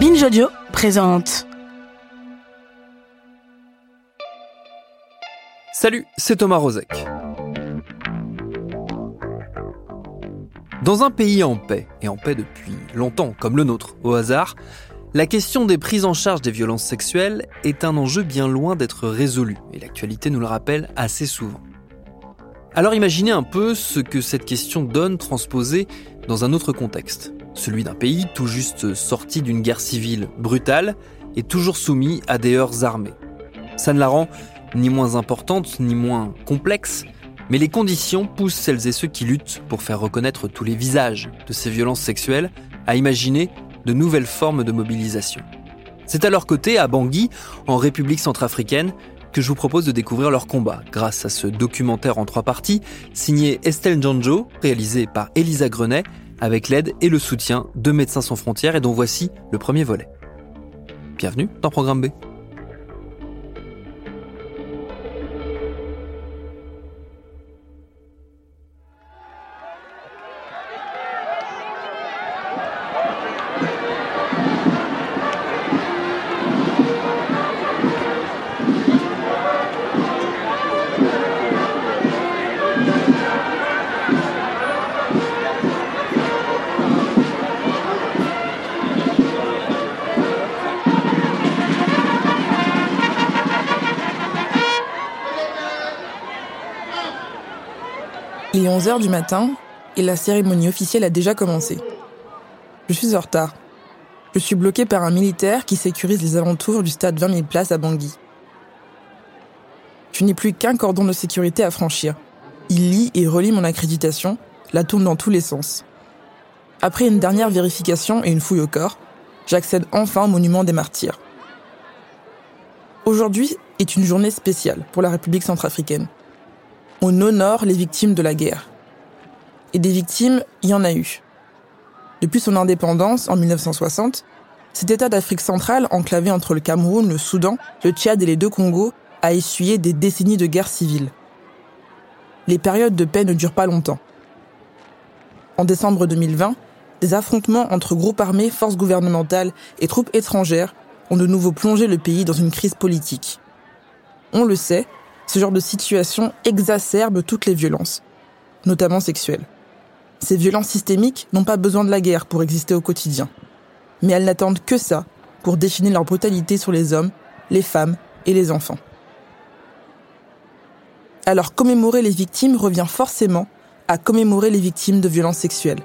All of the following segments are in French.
Binge Audio présente. Salut, c'est Thomas Rozek. Dans un pays en paix, et en paix depuis longtemps comme le nôtre, au hasard, la question des prises en charge des violences sexuelles est un enjeu bien loin d'être résolu, et l'actualité nous le rappelle assez souvent. Alors imaginez un peu ce que cette question donne transposée dans un autre contexte, celui d'un pays tout juste sorti d'une guerre civile brutale et toujours soumis à des heurts armés. Ça ne la rend ni moins importante ni moins complexe, mais les conditions poussent celles et ceux qui luttent pour faire reconnaître tous les visages de ces violences sexuelles à imaginer de nouvelles formes de mobilisation. C'est à leur côté, à Bangui, en République centrafricaine, que je vous propose de découvrir leur combat grâce à ce documentaire en trois parties signé Estelle Njanjo, réalisé par Elisa Grenet, avec l'aide et le soutien de Médecins sans frontières et dont voici le premier volet. Bienvenue dans Programme B. Il est 11h du matin et la cérémonie officielle a déjà commencé. Je suis en retard. Je suis bloqué par un militaire qui sécurise les alentours du stade 20 000 places à Bangui. Je n'ai plus qu'un cordon de sécurité à franchir. Il lit et relit mon accréditation, la tourne dans tous les sens. Après une dernière vérification et une fouille au corps, j'accède enfin au monument des martyrs. Aujourd'hui est une journée spéciale pour la République centrafricaine on honore les victimes de la guerre. Et des victimes, il y en a eu. Depuis son indépendance, en 1960, cet État d'Afrique centrale, enclavé entre le Cameroun, le Soudan, le Tchad et les deux Congos, a essuyé des décennies de guerre civile. Les périodes de paix ne durent pas longtemps. En décembre 2020, des affrontements entre groupes armés, forces gouvernementales et troupes étrangères ont de nouveau plongé le pays dans une crise politique. On le sait, ce genre de situation exacerbe toutes les violences, notamment sexuelles. Ces violences systémiques n'ont pas besoin de la guerre pour exister au quotidien. Mais elles n'attendent que ça pour définir leur brutalité sur les hommes, les femmes et les enfants. Alors commémorer les victimes revient forcément à commémorer les victimes de violences sexuelles.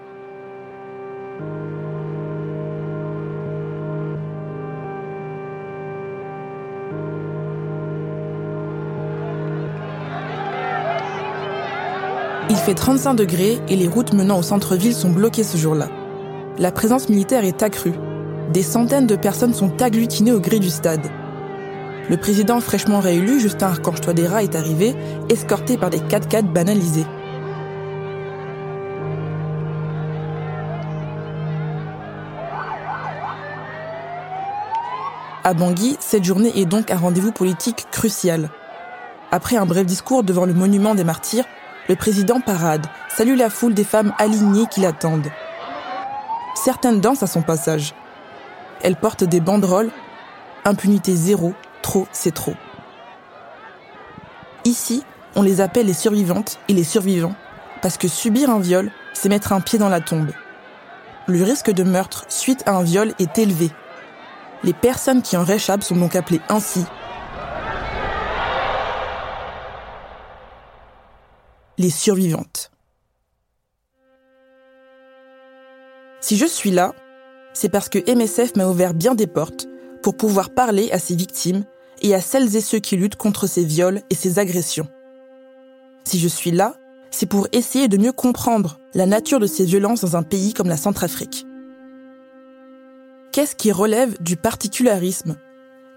Il fait 35 degrés et les routes menant au centre-ville sont bloquées ce jour-là. La présence militaire est accrue. Des centaines de personnes sont agglutinées au gré du stade. Le président fraîchement réélu, Justin Archange Touadéra, est arrivé, escorté par des 4x4 banalisés. À Bangui, cette journée est donc un rendez-vous politique crucial. Après un bref discours devant le monument des martyrs, le président parade, salue la foule des femmes alignées qui l'attendent. Certaines dansent à son passage. Elles portent des banderoles Impunité zéro, trop c'est trop. Ici, on les appelle les survivantes et les survivants, parce que subir un viol, c'est mettre un pied dans la tombe. Le risque de meurtre suite à un viol est élevé. Les personnes qui en réchappent sont donc appelées ainsi les survivantes. Si je suis là, c'est parce que MSF m'a ouvert bien des portes pour pouvoir parler à ces victimes et à celles et ceux qui luttent contre ces viols et ces agressions. Si je suis là, c'est pour essayer de mieux comprendre la nature de ces violences dans un pays comme la Centrafrique. Qu'est-ce qui relève du particularisme?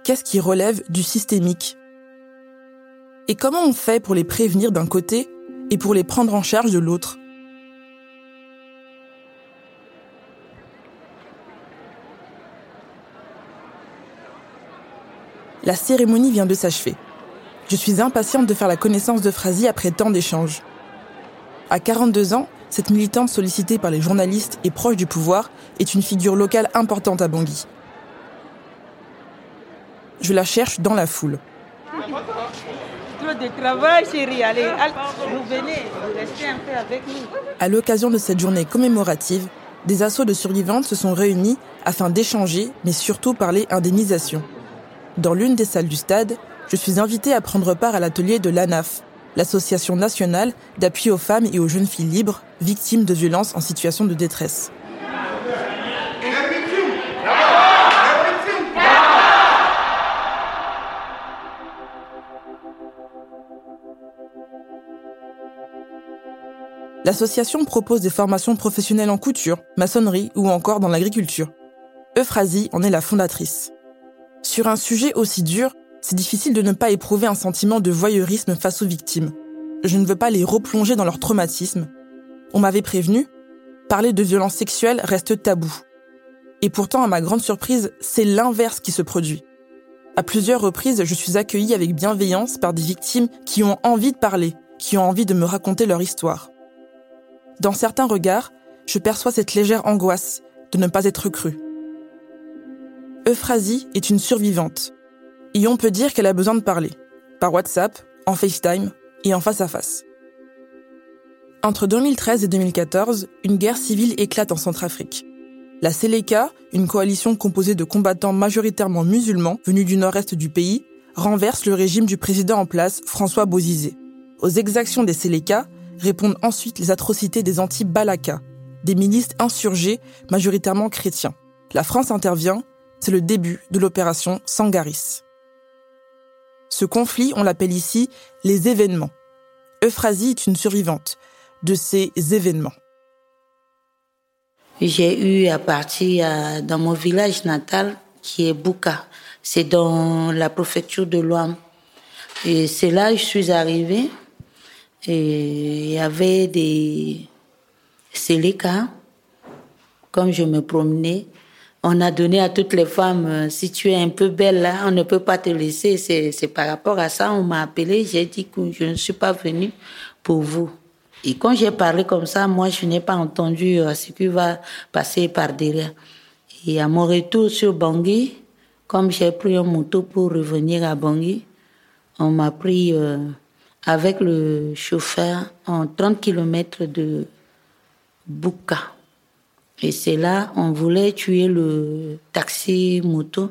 Qu'est-ce qui relève du systémique? Et comment on fait pour les prévenir d'un côté et pour les prendre en charge de l'autre. La cérémonie vient de s'achever. Je suis impatiente de faire la connaissance de Phrasi après tant d'échanges. À 42 ans, cette militante sollicitée par les journalistes et proche du pouvoir est une figure locale importante à Bangui. je la cherche dans la foule. À l'occasion de cette journée commémorative, des assauts de survivantes se sont réunis afin d'échanger, mais surtout parler indemnisation. Dans l'une des salles du stade, je suis invitée à prendre part à l'atelier de l'ANAF, l'Association nationale d'appui aux femmes et aux jeunes filles libres victimes de violences en situation de détresse. L'association propose des formations professionnelles en couture, maçonnerie ou encore dans l'agriculture. Euphrasie en est la fondatrice. Sur un sujet aussi dur, c'est difficile de ne pas éprouver un sentiment de voyeurisme face aux victimes. Je ne veux pas les replonger dans leur traumatisme. On m'avait prévenu, parler de violences sexuelles reste tabou. Et pourtant, à ma grande surprise, c'est l'inverse qui se produit. À plusieurs reprises, je suis accueillie avec bienveillance par des victimes qui ont envie de parler, qui ont envie de me raconter leur histoire. Dans certains regards, je perçois cette légère angoisse de ne pas être crue. Euphrasie est une survivante. Et on peut dire qu'elle a besoin de parler. Par WhatsApp, en FaceTime et en face à face. Entre 2013 et 2014, une guerre civile éclate en Centrafrique. La Seleka, une coalition composée de combattants majoritairement musulmans venus du nord-est du pays, renverse le régime du président en place, François Bozizé. Aux exactions des Seleka, répondent ensuite les atrocités des anti-Balaka, des milices insurgés majoritairement chrétiens. La France intervient, c'est le début de l'opération Sangaris. Ce conflit, on l'appelle ici les événements. Euphrasie est une survivante de ces événements. J'ai eu à partir dans mon village natal qui est Bouka. C'est dans la préfecture de l'Ouam. Et c'est là que je suis arrivée. Et il y avait des Séléka. Comme je me promenais, on a donné à toutes les femmes, euh, si tu es un peu belle là, on ne peut pas te laisser. C'est par rapport à ça, on m'a appelé, j'ai dit que je ne suis pas venue pour vous. Et quand j'ai parlé comme ça, moi, je n'ai pas entendu euh, ce qui va passer par derrière. Et à mon retour sur Bangui, comme j'ai pris un moto pour revenir à Bangui, on m'a pris euh, avec le chauffeur en 30 km de Bouka. Et c'est là, on voulait tuer le taxi moto.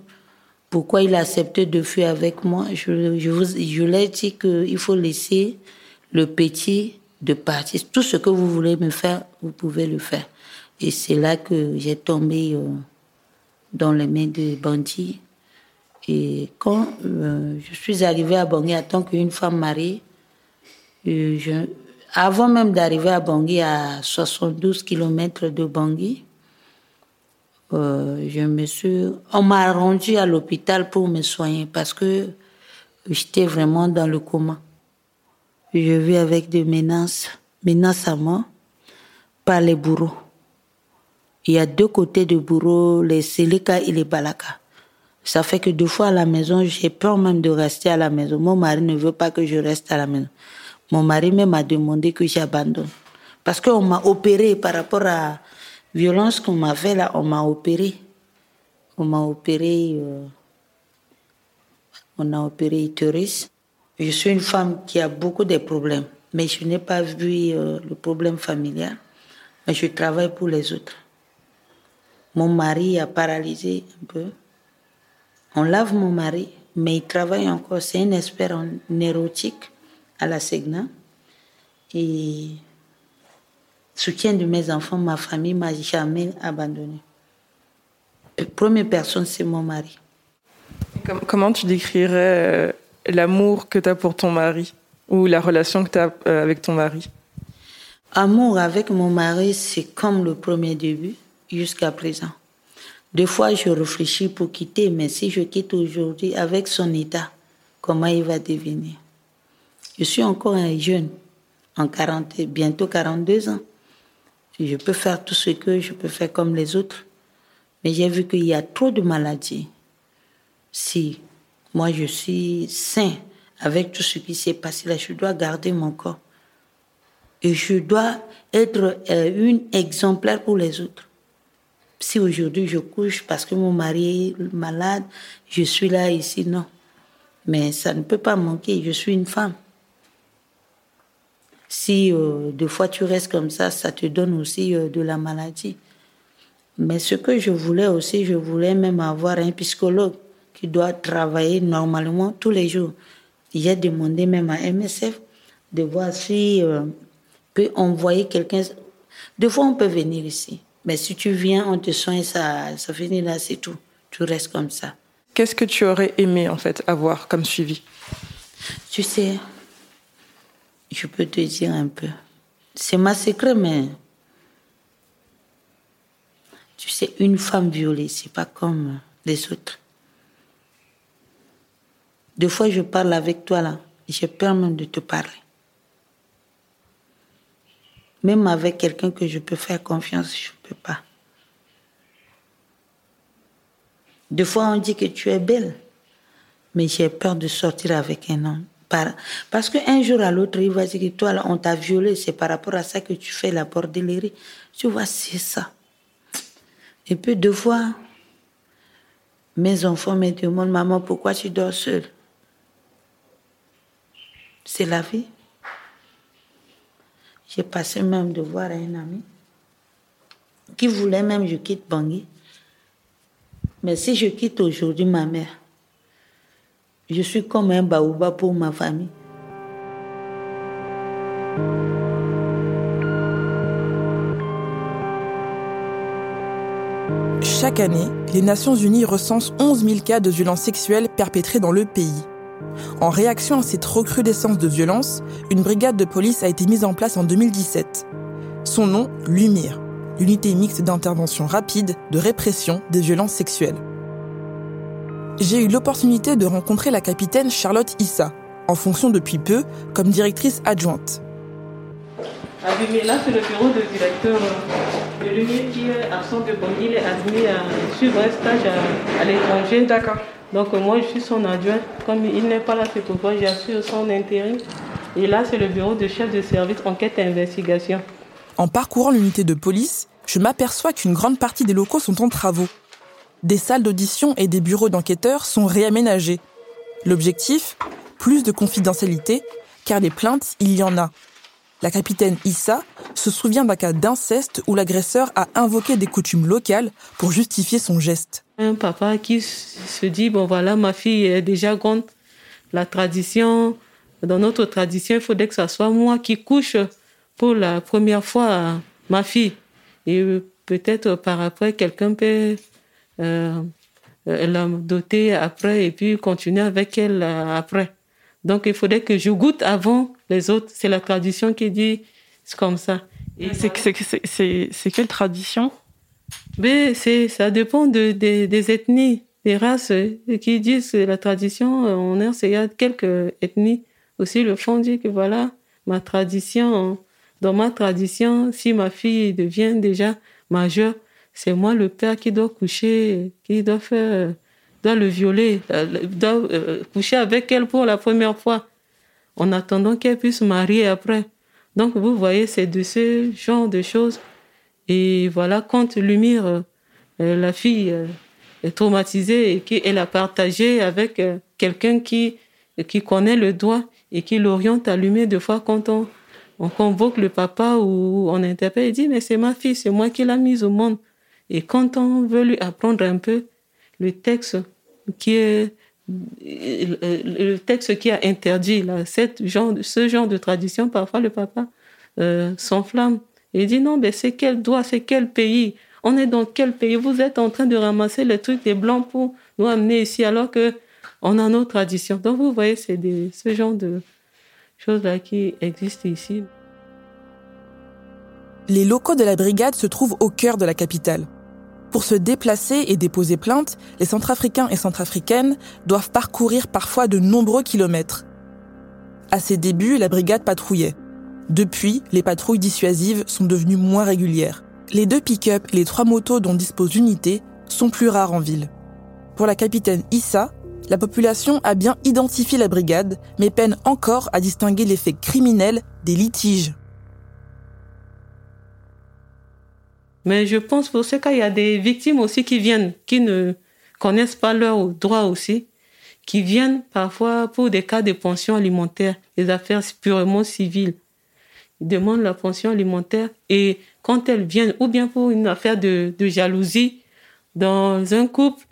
Pourquoi il a accepté de fuir avec moi? Je, je, vous, je l'ai dit qu'il faut laisser le petit de partir. Tout ce que vous voulez me faire, vous pouvez le faire. Et c'est là que j'ai tombé euh, dans les mains des bandits. Et quand euh, je suis arrivée à Bangui en tant qu'une femme mariée, je, avant même d'arriver à Bangui, à 72 km de Bangui, euh, je me suis, on m'a rendu à l'hôpital pour me soigner parce que j'étais vraiment dans le coma. Je vis avec des menaces, menaces à moi par les bourreaux. Il y a deux côtés de bourreaux, les Seleka et les Balaka. Ça fait que deux fois à la maison, j'ai peur même de rester à la maison. Mon mari ne veut pas que je reste à la maison. Mon mari même m'a demandé que j'abandonne. Parce qu'on m'a opéré par rapport à violence qu'on m'a fait là, on m'a opéré. On m'a opéré, euh, on a opéré utérus. Je suis une femme qui a beaucoup de problèmes, mais je n'ai pas vu euh, le problème familial. Mais je travaille pour les autres. Mon mari a paralysé un peu. On lave mon mari, mais il travaille encore. C'est un expert en érotique à la Segna. Et soutien de mes enfants, ma famille m'a jamais abandonné. La première personne, c'est mon mari. Comment tu décrirais euh, l'amour que tu as pour ton mari ou la relation que tu as euh, avec ton mari? Amour avec mon mari, c'est comme le premier début jusqu'à présent. Des fois, je réfléchis pour quitter, mais si je quitte aujourd'hui avec son état, comment il va devenir? Je suis encore un jeune, en 40, bientôt 42 ans. Je peux faire tout ce que je peux faire comme les autres. Mais j'ai vu qu'il y a trop de maladies. Si moi je suis sain avec tout ce qui s'est passé là, je dois garder mon corps. Et je dois être euh, une exemplaire pour les autres. Si aujourd'hui je couche parce que mon mari est malade, je suis là ici, non. Mais ça ne peut pas manquer, je suis une femme. Si euh, deux fois tu restes comme ça, ça te donne aussi euh, de la maladie. Mais ce que je voulais aussi, je voulais même avoir un psychologue qui doit travailler normalement tous les jours. J'ai demandé même à MSF de voir si euh, peut envoyer quelqu'un. Deux fois, on peut venir ici. Mais si tu viens, on te soigne, ça, ça finit là, c'est tout. Tu restes comme ça. Qu'est-ce que tu aurais aimé, en fait, avoir comme suivi? Tu sais, je peux te dire un peu. C'est ma secret, mais. Tu sais, une femme violée, c'est pas comme les autres. Deux fois, je parle avec toi là. J'ai peur même de te parler. Même avec quelqu'un que je peux faire confiance, je ne peux pas. Deux fois, on dit que tu es belle, mais j'ai peur de sortir avec un homme. Parce qu'un jour à l'autre, il va dire que toi, là, on t'a violé, c'est par rapport à ça que tu fais la bordellerie. Tu vois, c'est ça. Et puis deux fois, mes enfants me demandent, maman, pourquoi tu dors seule? C'est la vie. J'ai passé même de voir un ami qui voulait même que je quitte Bangui. Mais si je quitte aujourd'hui ma mère, je suis comme un baouba pour ma famille. Chaque année, les Nations Unies recensent 11 000 cas de violences sexuelles perpétrés dans le pays. En réaction à cette recrudescence de violence, une brigade de police a été mise en place en 2017. Son nom, l'UMIR, l'unité mixte d'intervention rapide de répression des violences sexuelles. J'ai eu l'opportunité de rencontrer la capitaine Charlotte Issa, en fonction depuis peu comme directrice adjointe. Là, c'est le bureau de directeur de l'UMIR qui est absent de Bangui. Il est admis à suivre un stage à, à l'étranger. D'accord. Donc moi, je suis son adjoint. Comme il n'est pas là, c'est pourquoi j'assure son intérim. Et là, c'est le bureau de chef de service enquête et investigation. En parcourant l'unité de police, je m'aperçois qu'une grande partie des locaux sont en travaux. Des salles d'audition et des bureaux d'enquêteurs sont réaménagés. L'objectif Plus de confidentialité, car des plaintes, il y en a. La capitaine Issa se souvient d'un cas d'inceste où l'agresseur a invoqué des coutumes locales pour justifier son geste. Un papa qui se dit, bon voilà, ma fille est déjà grande. La tradition, dans notre tradition, il faudrait que ce soit moi qui couche pour la première fois ma fille. Et peut-être par après, quelqu'un peut la doter après et puis continuer avec elle après. Donc il faudrait que je goûte avant les autres. C'est la tradition qui dit c'est comme ça. C'est quelle tradition? Mais c'est ça dépend de, des ethnies, des races qui disent que la tradition en Erse, il y a quelques ethnies aussi le fond dit que voilà ma tradition. Dans ma tradition, si ma fille devient déjà majeure, c'est moi le père qui doit coucher, qui doit faire doit le violer, euh, doit euh, coucher avec elle pour la première fois, en attendant qu'elle puisse marier après. Donc, vous voyez, c'est de ce genre de choses. Et voilà, quand Lumire, euh, la fille, est traumatisée et qu'elle a partagé avec quelqu'un qui, qui connaît le doigt et qui l'oriente à Lumire, deux fois quand on, on convoque le papa ou on interpelle, il dit, mais c'est ma fille, c'est moi qui l'ai mise au monde. Et quand on veut lui apprendre un peu, le texte qui est le texte qui a interdit cette genre, ce genre de tradition, parfois le papa euh, s'enflamme et dit non, mais c'est quel droit, c'est quel pays? On est dans quel pays? Vous êtes en train de ramasser les trucs des blancs pour nous amener ici alors que on a nos traditions. Donc vous voyez, c'est ce genre de choses là qui existent ici. Les locaux de la brigade se trouvent au cœur de la capitale. Pour se déplacer et déposer plainte, les Centrafricains et Centrafricaines doivent parcourir parfois de nombreux kilomètres. À ses débuts, la brigade patrouillait. Depuis, les patrouilles dissuasives sont devenues moins régulières. Les deux pick-up et les trois motos dont dispose l'unité sont plus rares en ville. Pour la capitaine Issa, la population a bien identifié la brigade, mais peine encore à distinguer les faits criminels des litiges. Mais je pense pour ce cas, il y a des victimes aussi qui viennent, qui ne connaissent pas leurs droits aussi, qui viennent parfois pour des cas de pension alimentaire, des affaires purement civiles. Ils demandent la pension alimentaire et quand elles viennent, ou bien pour une affaire de, jalousie, dans un couple,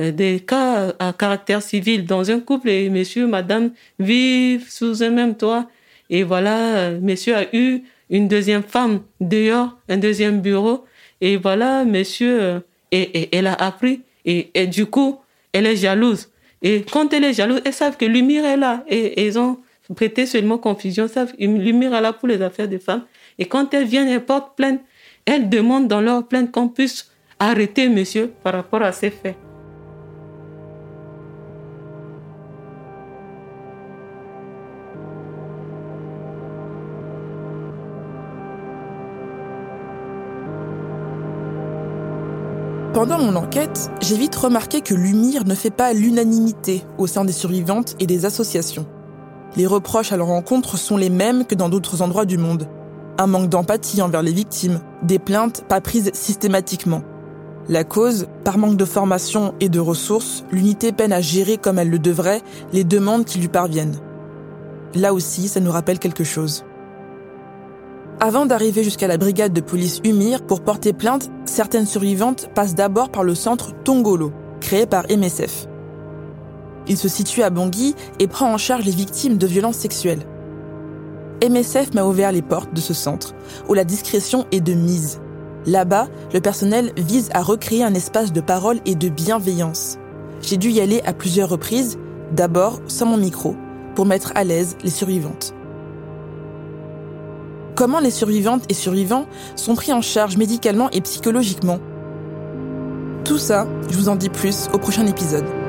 euh, des cas à caractère civil, dans un couple, et monsieur, madame vivent sous un même toit, et voilà, euh, monsieur a eu une deuxième femme dehors, un deuxième bureau, et voilà, monsieur, euh, et, elle a appris. Et, et, du coup, elle est jalouse. Et quand elle est jalouse, elles savent que Lumière est là. Et, ils ont prêté seulement confusion. Savent Lumière est là pour les affaires des femmes. Et quand elles viennent, elles portent plainte. Elles demandent dans leur plainte qu'on puisse arrêter monsieur par rapport à ces faits. Pendant mon enquête, j'ai vite remarqué que l'UMIR ne fait pas l'unanimité au sein des survivantes et des associations. Les reproches à leur encontre sont les mêmes que dans d'autres endroits du monde. Un manque d'empathie envers les victimes, des plaintes pas prises systématiquement. La cause, par manque de formation et de ressources, l'unité peine à gérer comme elle le devrait les demandes qui lui parviennent. Là aussi, ça nous rappelle quelque chose. Avant d'arriver jusqu'à la brigade de police Umir pour porter plainte, certaines survivantes passent d'abord par le centre Tongolo, créé par MSF. Il se situe à Bangui et prend en charge les victimes de violences sexuelles. MSF m'a ouvert les portes de ce centre, où la discrétion est de mise. Là-bas, le personnel vise à recréer un espace de parole et de bienveillance. J'ai dû y aller à plusieurs reprises, d'abord sans mon micro, pour mettre à l'aise les survivantes. Comment les survivantes et survivants sont pris en charge médicalement et psychologiquement? Tout ça, je vous en dis plus au prochain épisode.